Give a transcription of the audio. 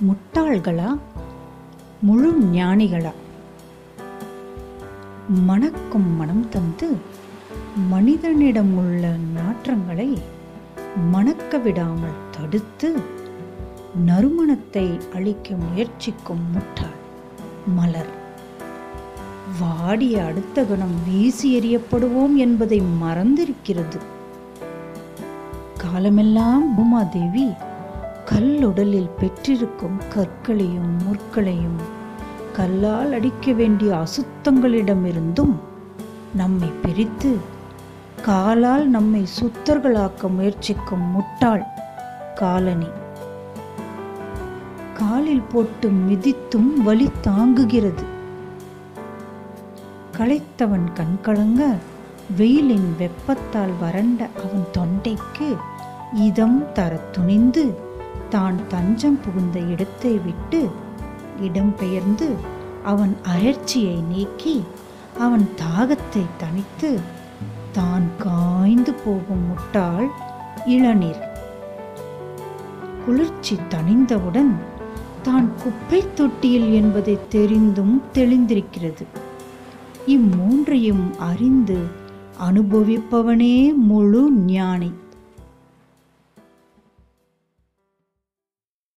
முட்டாள்களா? முழு ஞானிகளா? மணக்கும் மனம் தந்து மனிதனிடம் உள்ள நாற்றங்களை மணக்க விடாமல் தடுத்து நறுமணத்தை அளிக்க முயற்சிக்கும் முட்டாள் மலர். வாடிய அடுத்த கணம் வீசி எறியப்படுவோம் என்பதை மறந்திருக்கிறது. காலமெல்லாம் பூமாதேவி கல்லுடலில் பெற்றிருக்கும் கற்களையும் முற்களையும் கல்லால் அடிக்க வேண்டிய அசுத்தங்களிடமிருந்தும் நம்மை பிரித்து காலால் நம்மை சுத்தர்களாக்க முயற்சிக்கும் முட்டாள் காலனி காலில் போட்டு மிதித்தும் வலி தாங்குகிறது. களைத்தவன் கண்கலங்க வெயிலின் வெப்பத்தால் வறண்ட அவன் தொண்டைக்கு இதம் தர துணிந்து தான் தஞ்சம் புகுந்த இடத்தை விட்டு இடம்பெயர்ந்து அவன் அயற்சியை நீக்கி அவன் தாகத்தை தணித்து தான் காய்ந்து போகும் முட்டாள் இளநீர். குளிர்ச்சி தணிந்தவுடன் தான் குப்பை தொட்டியில் என்பதை தெரிந்தும் தெளிந்திருக்கிறது. இம்மூன்றையும் அறிந்து அனுபவிப்பவனே முழு ஞானி.